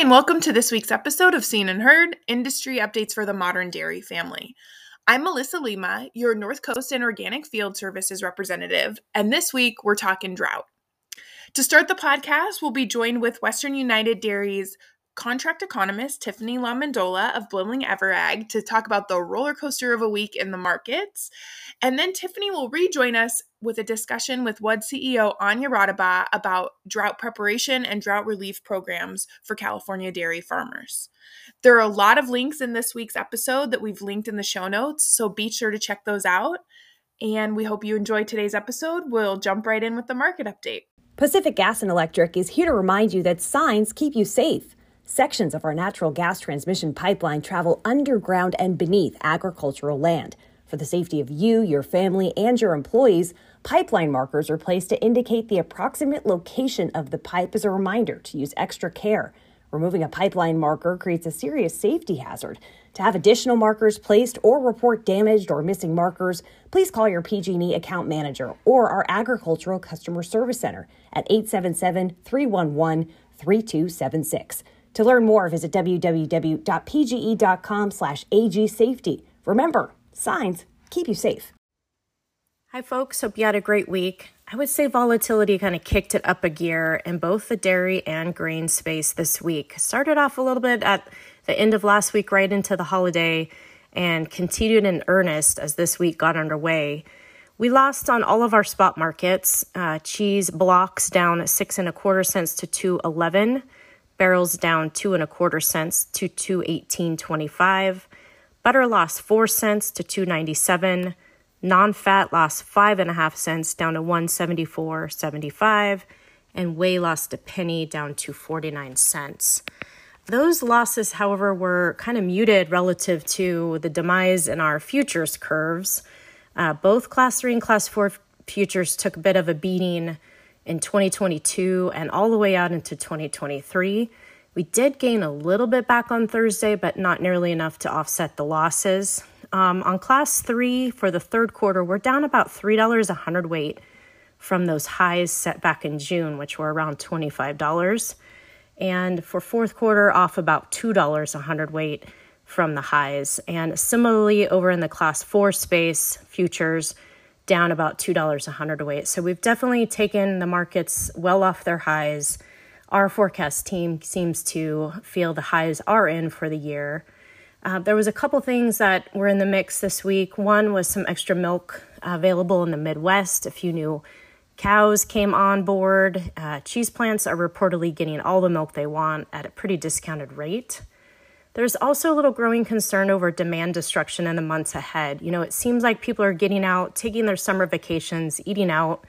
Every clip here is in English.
And welcome to this week's episode of Seen and Heard Industry Updates for the Modern Dairy Family. I'm Melissa Lema, your North Coast and Organic Field Services representative, and this week we're talking drought. To start the podcast, we'll be joined with Western United Dairy's contract economist Tiffany LaMendola of Blimling Everag to talk about the roller coaster of a week in the markets. And then Tiffany will rejoin us with a discussion with WUD CEO Anja Raudabaugh about drought preparation and drought relief programs for California dairy farmers. There are a lot of links in this week's episode that we've linked in the show notes, so be sure to check those out. And we hope you enjoyed today's episode. We'll jump right in with the market update. Pacific Gas and Electric is here to remind you that signs keep you safe. Sections of our natural gas transmission pipeline travel underground and beneath agricultural land. For the safety of you, your family, and your employees, pipeline markers are placed to indicate the approximate location of the pipe as a reminder to use extra care. Removing a pipeline marker creates a serious safety hazard. To have additional markers placed or report damaged or missing markers, please call your PG&E account manager or our agricultural customer service center at 877-311-3276. To learn more, visit www.pge.com slash agsafety. Remember, signs keep you safe. Hi, folks. Hope you had a great week. I would say volatility kind of kicked it up a gear in both the dairy and grain space this week. Started off a little bit at the end of last week, right into the holiday, and continued in earnest as this week got underway. We lost on all of our spot markets. Uh, cheese blocks down six and a quarter cents to two eleven barrels down two and a quarter cents to 218.25 butter lost four cents to 297 non-fat lost five and a half cents down to 174.75 and whey lost a penny down to 49 cents. Those losses however were kind of muted relative to the demise in our futures curves. Uh, both class 3 and class 4 futures took a bit of a beating in 2022 and all the way out into 2023. We did gain a little bit back on Thursday, but not nearly enough to offset the losses. Um, on class three for the third quarter, we're down about $3 a hundredweight from those highs set back in June, which were around $25. And for fourth quarter, off about $2 a hundredweight from the highs. And similarly, over in the class four space, futures, down about $2 a hundredweight. So we've definitely taken the markets well off their highs. Our forecast team seems to feel the highs are in for the year. Uh, there was a couple things that were in the mix this week. One was some extra milk available in the Midwest. A few new cows came on board. Uh, cheese plants are reportedly getting all the milk they want at a pretty discounted rate. There's also a little growing concern over demand destruction in the months ahead. You know, it seems like people are getting out, taking their summer vacations, eating out.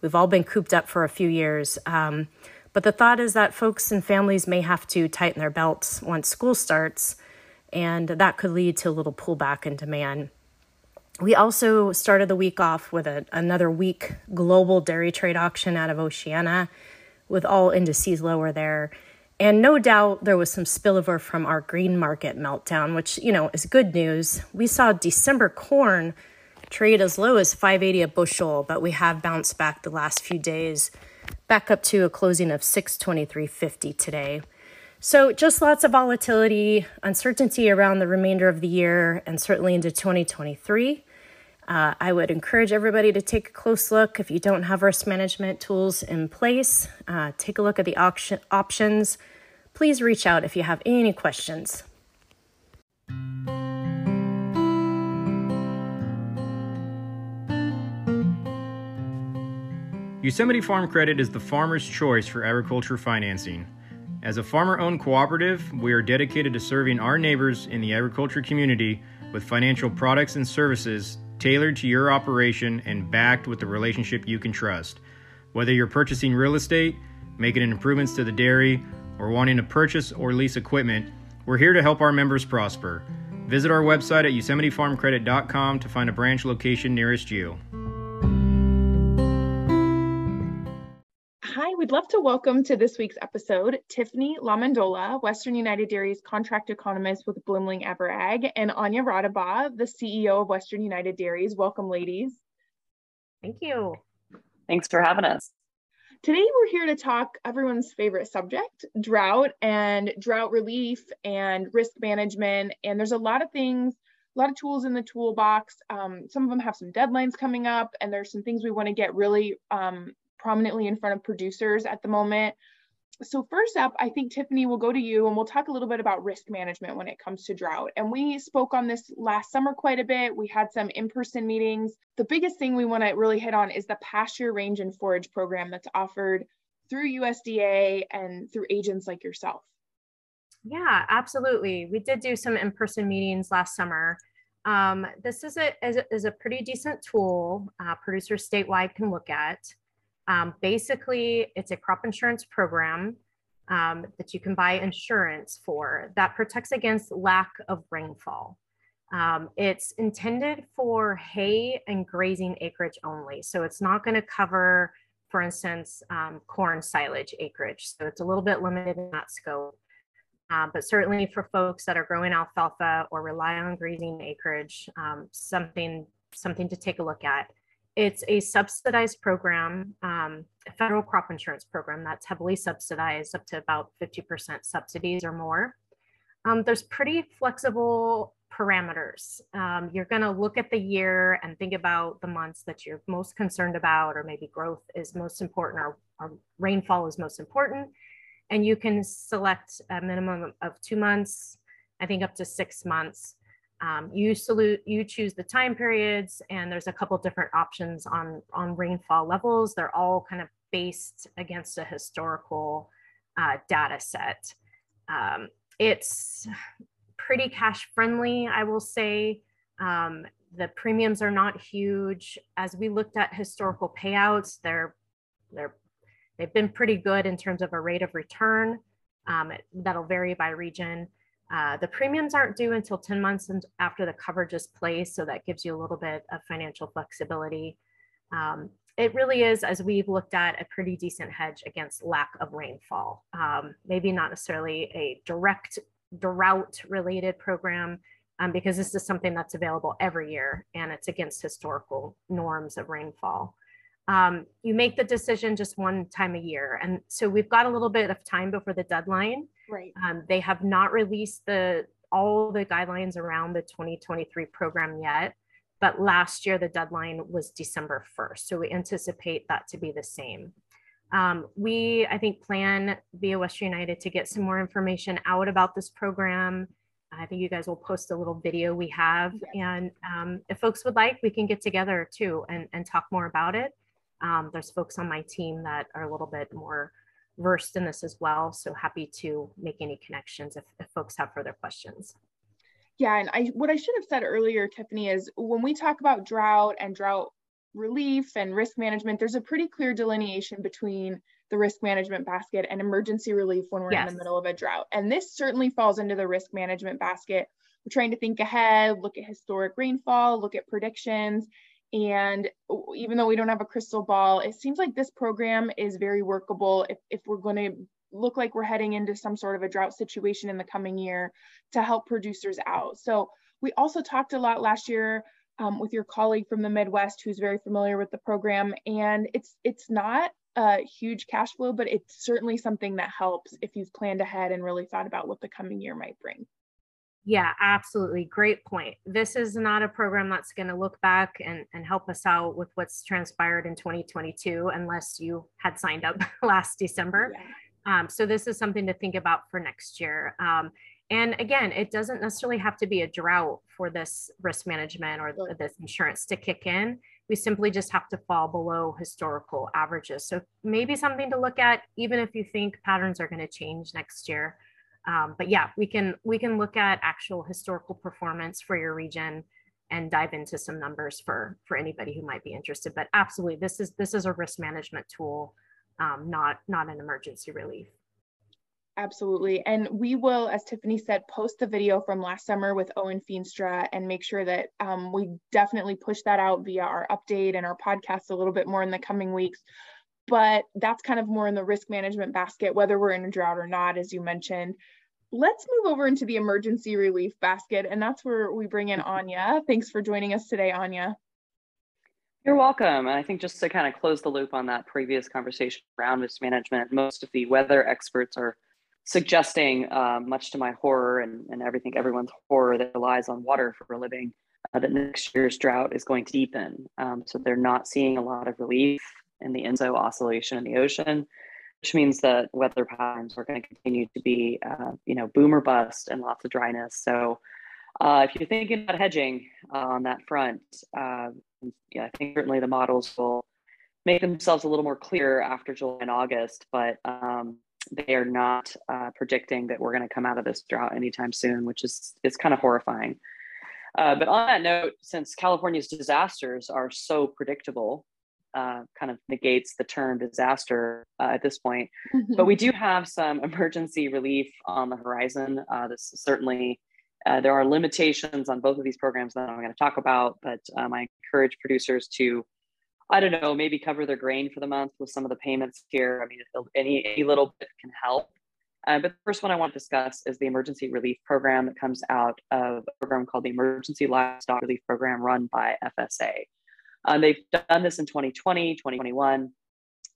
We've all been cooped up for a few years. Um, but the thought is that folks and families may have to tighten their belts once school starts, and that could lead to a little pullback in demand. We also started the week off with a, another week global dairy trade auction out of Oceania with all indices lower there. And no doubt there was some spillover from our green market meltdown, which, you know, is good news. We saw December corn trade as low as 580 a bushel, but we have bounced back the last few days back up to a closing of 623.50 today. So just lots of volatility, uncertainty around the remainder of the year and certainly into 2023. Uh, I would encourage everybody to take a close look. If you don't have risk management tools in place, uh, take a look at the auction options please reach out if you have any questions. Yosemite Farm Credit is the farmer's choice for agriculture financing. As a farmer owned cooperative, we are dedicated to serving our neighbors in the agriculture community with financial products and services tailored to your operation and backed with the relationship you can trust. Whether you're purchasing real estate, making improvements to the dairy, or wanting to purchase or lease equipment, we're here to help our members prosper. Visit our website at yosemitefarmcredit.com to find a branch location nearest you. Hi, we'd love to welcome to this week's episode Tiffany LaMendola, Western United Dairy's contract economist with Blimling Everag, and Anja Raudabaugh, the CEO of Western United Dairies. Welcome, ladies. Thank you. Thanks for having us. Today, we're here to talk everyone's favorite subject drought and drought relief and risk management. And there's a lot of things, a lot of tools in the toolbox. Um, some of them have some deadlines coming up, and there's some things we want to get really um, prominently in front of producers at the moment so first up, I think Tiffany will go to you and we'll talk a little bit about risk management when it comes to drought. And we spoke on this last summer quite a bit. We had some in-person meetings. The biggest thing we want to really hit on is the pasture range and forage program that's offered through USDA and through agents like yourself. Yeah, absolutely. We did do some in-person meetings last summer. Um, this is a, is a, is a pretty decent tool uh, producers statewide can look at. Um, basically, it's a crop insurance program um, that you can buy insurance for that protects against lack of rainfall. Um, it's intended for hay and grazing acreage only. So it's not going to cover, for instance, um, corn silage acreage. So it's a little bit limited in that scope. Uh, but certainly for folks that are growing alfalfa or rely on grazing acreage, um, something something to take a look at. It's a subsidized program, um, a federal crop insurance program that's heavily subsidized up to about 50% subsidies or more. Um, there's pretty flexible parameters. Um, you're going to look at the year and think about the months that you're most concerned about, or maybe growth is most important, or, or rainfall is most important. And you can select a minimum of two months, I think up to six months. Um, you salute, you choose the time periods, and there's a couple different options on on rainfall levels. They're all kind of based against a historical uh, data set. Um, it's pretty cash friendly, I will say. Um, the premiums are not huge. As we looked at historical payouts, they're they're they've been pretty good in terms of a rate of return. Um, that'll vary by region. Uh, the premiums aren't due until 10 months after the coverage is placed, so that gives you a little bit of financial flexibility. Um, it really is, as we've looked at, a pretty decent hedge against lack of rainfall. Um, maybe not necessarily a direct drought related program, um, because this is something that's available every year and it's against historical norms of rainfall. Um, you make the decision just one time a year. And so we've got a little bit of time before the deadline. Right. Um, they have not released the all the guidelines around the 2023 program yet, but last year the deadline was December 1st. So we anticipate that to be the same. Um, we, I think, plan via Western United to get some more information out about this program. I think you guys will post a little video we have. Yes. And um, if folks would like, we can get together too and, and talk more about it. Um, there's folks on my team that are a little bit more versed in this as well. So happy to make any connections if, if folks have further questions. Yeah, and I what I should have said earlier, Tiffany, is when we talk about drought and drought relief and risk management, there's a pretty clear delineation between the risk management basket and emergency relief when we're yes. in the middle of a drought. And this certainly falls into the risk management basket. We're trying to think ahead, look at historic rainfall, look at predictions, and even though we don't have a crystal ball, it seems like this program is very workable if, if we're going to look like we're heading into some sort of a drought situation in the coming year to help producers out. So we also talked a lot last year um, with your colleague from the Midwest who's very familiar with the program. And it's it's not a huge cash flow, but it's certainly something that helps if you've planned ahead and really thought about what the coming year might bring. Yeah, absolutely. Great point. This is not a program that's going to look back and, and help us out with what's transpired in 2022, unless you had signed up last December. Yeah. Um, so, this is something to think about for next year. Um, and again, it doesn't necessarily have to be a drought for this risk management or this insurance to kick in. We simply just have to fall below historical averages. So, maybe something to look at, even if you think patterns are going to change next year. Um, but yeah, we can we can look at actual historical performance for your region and dive into some numbers for for anybody who might be interested. But absolutely, this is this is a risk management tool, um, not not an emergency relief. Absolutely. And we will, as Tiffany said, post the video from last summer with Owen Feenstra and make sure that um, we definitely push that out via our update and our podcast a little bit more in the coming weeks. But that's kind of more in the risk management basket, whether we're in a drought or not, as you mentioned let's move over into the emergency relief basket, and that's where we bring in Anja. Thanks for joining us today, Anja. You're welcome. And I think just to kind of close the loop on that previous conversation around risk management, most of the weather experts are suggesting, um, much to my horror and, and everything, everyone's horror that relies on water for a living, uh, that next year's drought is going to deepen. Um, so they're not seeing a lot of relief in the ENSO oscillation in the ocean, which means that weather patterns are going to continue to be, uh, you know, boomer bust and lots of dryness. So uh, if you're thinking about hedging uh, on that front, uh, yeah, I think certainly the models will make themselves a little more clear after July and August, but um, they are not uh, predicting that we're going to come out of this drought anytime soon, which is is kind of horrifying. Uh, but on that note, since California's disasters are so predictable, uh, kind of negates the term disaster uh, at this point. Mm-hmm. But we do have some emergency relief on the horizon. Uh, this is certainly uh, there are limitations on both of these programs that I'm going to talk about, but um, I encourage producers to, I don't know, maybe cover their grain for the month with some of the payments here. I mean, any, any little bit can help. Uh, but the first one I want to discuss is the emergency relief program that comes out of a program called the Emergency Livestock Relief Program run by FSA. Um, they've done this in 2020, 2021.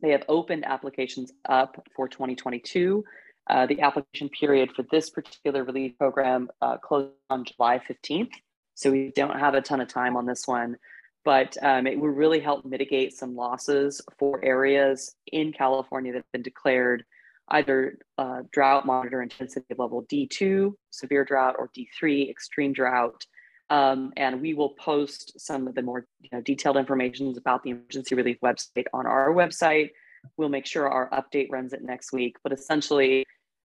They have opened applications up for 2022 uh, the application period for this particular relief program uh, closed on July 15th. So we don't have a ton of time on this one, but um, it will really help mitigate some losses for areas in California that have been declared either uh, drought monitor intensity level D2, severe drought, or D3, extreme drought. Um, and we will post some of the more you know, detailed information about the emergency relief website on our website. We'll make sure our update runs it next week. But essentially,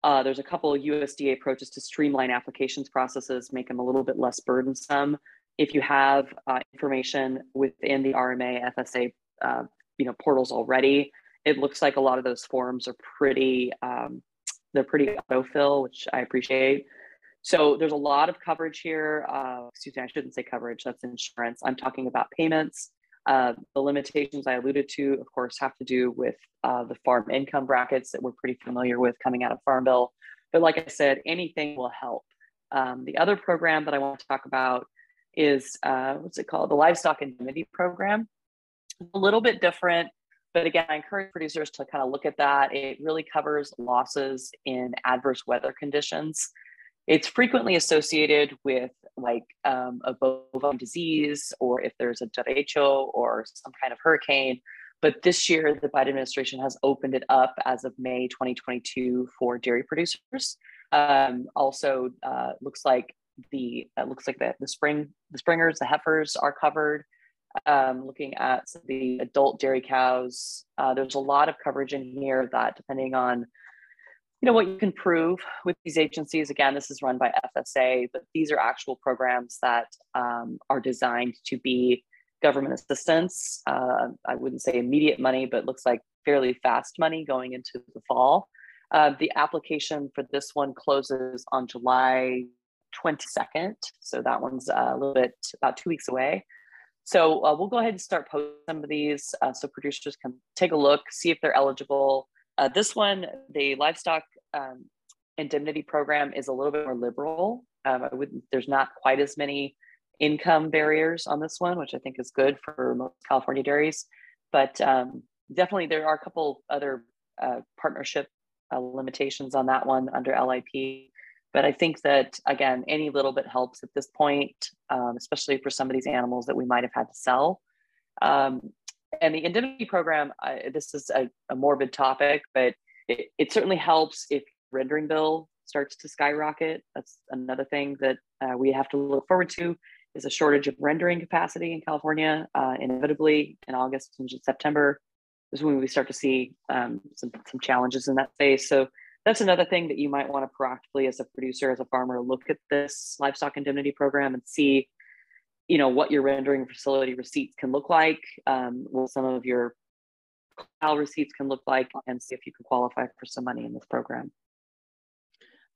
uh, there's a couple USDA approaches to streamline applications processes, make them a little bit less burdensome. If you have uh, information within the RMA FSA, uh, you know, portals already, it looks like a lot of those forms are pretty, um, they're pretty autofill, which I appreciate. So there's a lot of coverage here. Uh, excuse me, I shouldn't say coverage. That's insurance. I'm talking about payments. Uh, the limitations I alluded to, of course, have to do with uh, the farm income brackets that we're pretty familiar with coming out of Farm Bill. But like I said, anything will help. Um, the other program that I want to talk about is uh, what's it called? The Livestock Indemnity Program. A little bit different, but again, I encourage producers to kind of look at that. It really covers losses in adverse weather conditions. It's frequently associated with like um, a bovine disease or if there's a derecho or some kind of hurricane. But this year, the Biden administration has opened it up as of May 2022 for dairy producers. Um, also, uh, looks like the uh, looks like the, the spring the springers the heifers are covered. Um, looking at the adult dairy cows, uh, there's a lot of coverage in here that, depending on you know what you can prove with these agencies again this is run by fsa but these are actual programs that um, are designed to be government assistance uh, i wouldn't say immediate money but looks like fairly fast money going into the fall. Uh, the application for this one closes on july 22nd so that one's uh, a little bit about two weeks away. So uh, we'll go ahead and start posting some of these uh, so producers can take a look see if they're eligible uh, this one, the livestock um, indemnity program is a little bit more liberal. Um, there's not quite as many income barriers on this one, which I think is good for most California dairies. But um, definitely, there are a couple other uh, partnership uh, limitations on that one under LIP. But I think that again, any little bit helps at this point, um, especially for some of these animals that we might have had to sell. Um, and the indemnity program, uh, this is a, a, morbid topic, but it, it, certainly helps if rendering bill starts to skyrocket. That's another thing that uh, we have to look forward to is a shortage of rendering capacity in California. Uh, inevitably, in August and September is when we start to see um, some, some challenges in that space. So that's another thing that you might want to proactively, as a producer, as a farmer, look at this livestock indemnity program and see you know what your rendering facility receipts can look like, um, what some of your cloud receipts can look like, and see if you can qualify for some money in this program.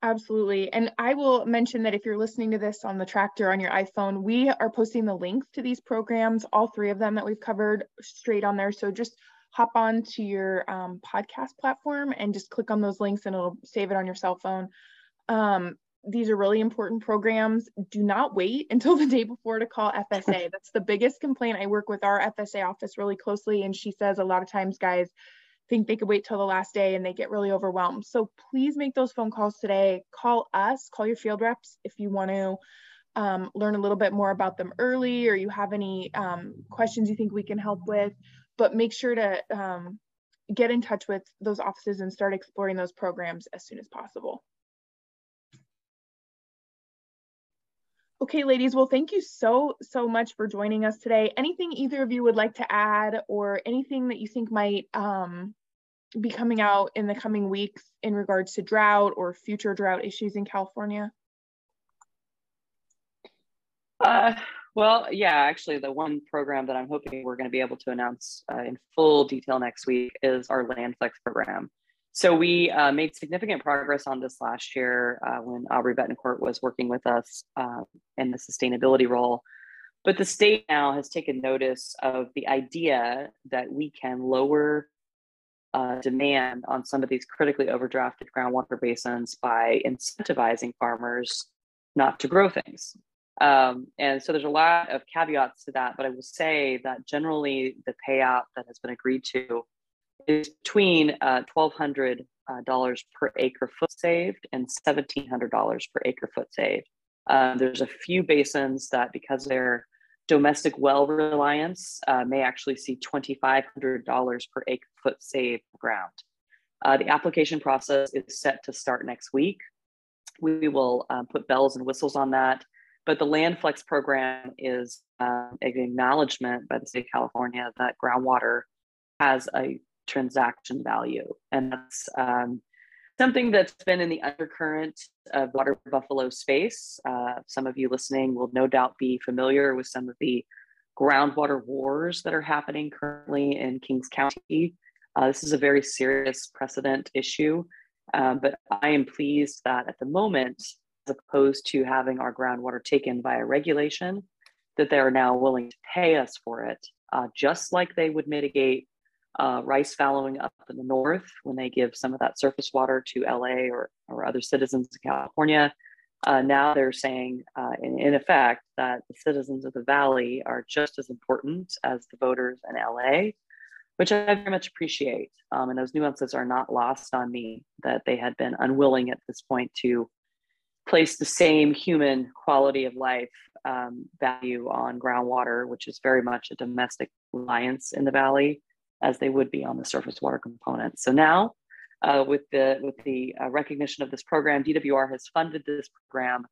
Absolutely. And I will mention that if you're listening to this on the tractor on your iPhone, we are posting the links to these programs, all three of them that we've covered straight on there. So just hop on to your um, podcast platform and just click on those links and it'll save it on your cell phone. Um, these are really important programs. Do not wait until the day before to call FSA. That's the biggest complaint. I work with our FSA office really closely, and she says a lot of times guys think they could wait till the last day and they get really overwhelmed. So please make those phone calls today. Call us, call your field reps if you want to um, learn a little bit more about them early or you have any um, questions you think we can help with. But make sure to um, get in touch with those offices and start exploring those programs as soon as possible. Okay, ladies, well, thank you so, so much for joining us today. Anything either of you would like to add or anything that you think might um, be coming out in the coming weeks in regards to drought or future drought issues in California? Uh, well, yeah, actually, the one program that I'm hoping we're going to be able to announce uh, in full detail next week is our Land Flex program. So we uh, made significant progress on this last year uh, when Aubrey Betancourt was working with us uh, in the sustainability role. But the state now has taken notice of the idea that we can lower uh, demand on some of these critically overdrafted groundwater basins by incentivizing farmers not to grow things. Um, and so there's a lot of caveats to that, but I will say that generally the payout that has been agreed to is between uh, $1,200 uh, per acre foot saved and $1,700 per acre foot saved. Um, there's a few basins that, because their domestic well reliance, uh, may actually see $2,500 per acre foot saved ground. Uh, the application process is set to start next week. We will um, put bells and whistles on that. But the Land Flex program is um, an acknowledgement by the state of California that groundwater has a transaction value. And that's um, something that's been in the undercurrent of water buffalo space. Uh, some of you listening will no doubt be familiar with some of the groundwater wars that are happening currently in Kings County. Uh, this is a very serious precedent issue, um, but I am pleased that at the moment, as opposed to having our groundwater taken via regulation, that they are now willing to pay us for it, uh, just like they would mitigate uh, rice fallowing up in the north when they give some of that surface water to LA or, or other citizens of California. Uh, now they're saying, uh, in, in, effect, that the citizens of the valley are just as important as the voters in LA, which I very much appreciate. Um, and those nuances are not lost on me that they had been unwilling at this point to place the same human quality of life um, value on groundwater, which is very much a domestic reliance in the valley as they would be on the surface water component. So now, uh, with the with the uh, recognition of this program, DWR has funded this program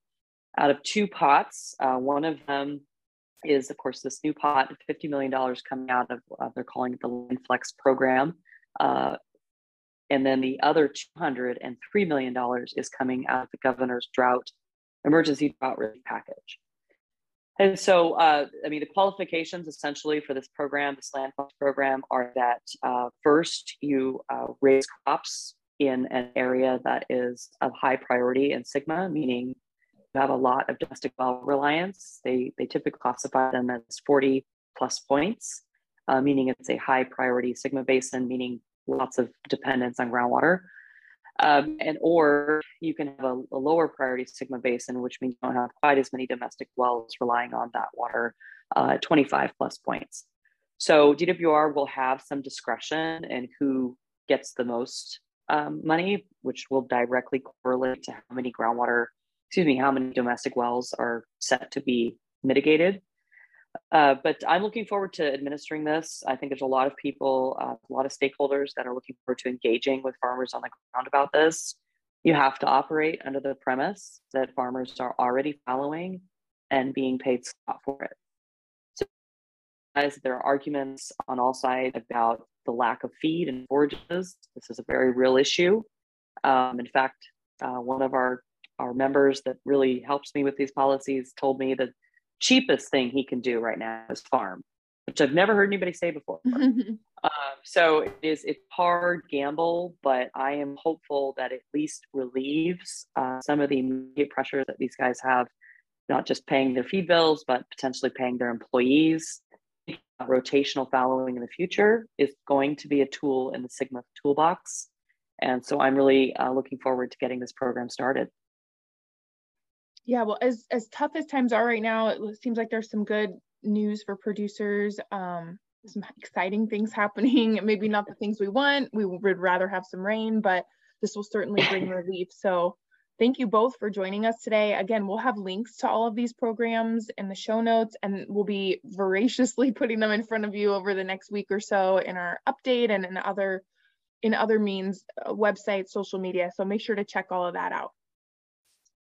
out of two pots. Uh, one of them is, of course, this new pot, $50 million coming out of, uh, they're calling it the Land Flex program. Uh, and then the other $203 million is coming out of the governor's drought, emergency drought relief package. And so, uh, I mean, the qualifications essentially for this program, this land program, are that uh, first you uh, raise crops in an area that is of high priority in SGMA, meaning you have a lot of domestic well reliance. They, they typically classify them as 40 plus points, uh, meaning it's a high priority SGMA basin, meaning lots of dependence on groundwater. Um, and or you can have a, a, lower priority SGMA basin, which means you don't have quite as many domestic wells relying on that water, uh, 25 plus points. So DWR will have some discretion in who gets the most um, money, which will directly correlate to how many groundwater, excuse me, how many domestic wells are set to be mitigated. Uh, but I'm looking forward to administering this. I think there's a lot of people, uh, a lot of stakeholders that are looking forward to engaging with farmers on the ground about this. You have to operate under the premise that farmers are already following and being paid for it. So there are arguments on all sides about the lack of feed and forages, this is a very real issue. Um, in fact, uh, one of our, our members that really helps me with these policies told me that cheapest thing he can do right now is farm, which I've never heard anybody say before. um, so it is it's hard gamble, but I am hopeful that at least relieves uh, some of the immediate pressure that these guys have, not just paying their feed bills, but potentially paying their employees. Rotational fallowing in the future is going to be a tool in the SGMA toolbox. And so I'm really uh, looking forward to getting this program started. Yeah, well, as as tough as times are right now, it seems like there's some good news for producers. Um, some exciting things happening. Maybe not the things we want. We would rather have some rain, but this will certainly bring relief. So thank you both for joining us today. Again, we'll have links to all of these programs in the show notes, and we'll be voraciously putting them in front of you over the next week or so in our update and in other in other means, uh, websites, social media. So make sure to check all of that out.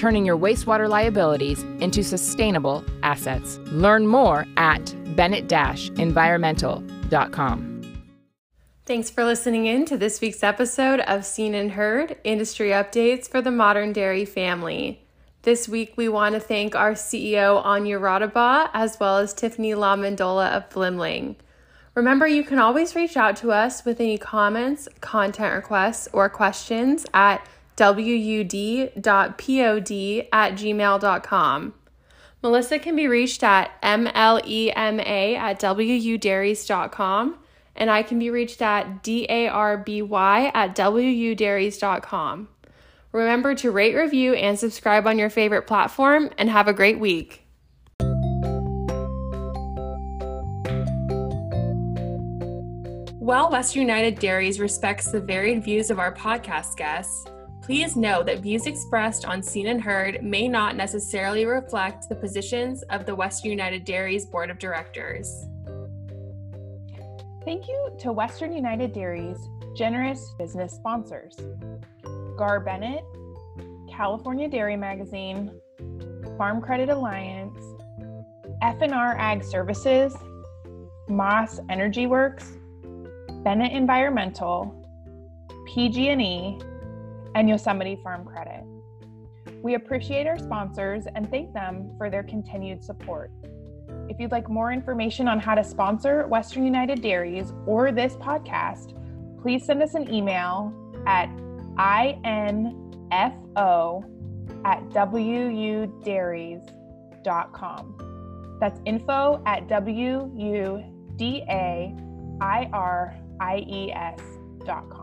turning your wastewater liabilities into sustainable assets. Learn more at bennett-environmental.com. Thanks for listening in to this week's episode of Seen and Heard Industry Updates for the Modern Dairy Family. This week, we want to thank our CEO, Anja Raudabaugh, as well as Tiffany LaMendola of Blimling. Remember, you can always reach out to us with any comments, content requests, or questions at wud.pod at gmail.com. Melissa can be reached at mlema at wudairies.com, and I can be reached at darby at wudairies.com. Remember to rate, review, and subscribe on your favorite platform, and have a great week. While Western United Dairies respects the varied views of our podcast guests, Please know that views expressed on Seen and Heard may not necessarily reflect the positions of the Western United Dairies Board of Directors. Thank you to Western United Dairies' generous business sponsors Gar Bennett, California Dairy Magazine, Farm Credit Alliance, F&R Ag Services, Maas Energy Works, Bennett Environmental, PG&E, and Yosemite Farm Credit. We appreciate our sponsors and thank them for their continued support. If you'd like more information on how to sponsor Western United Dairies or this podcast, please send us an email at info at wudairies.com. That's info at w u d a i r i e s dot com.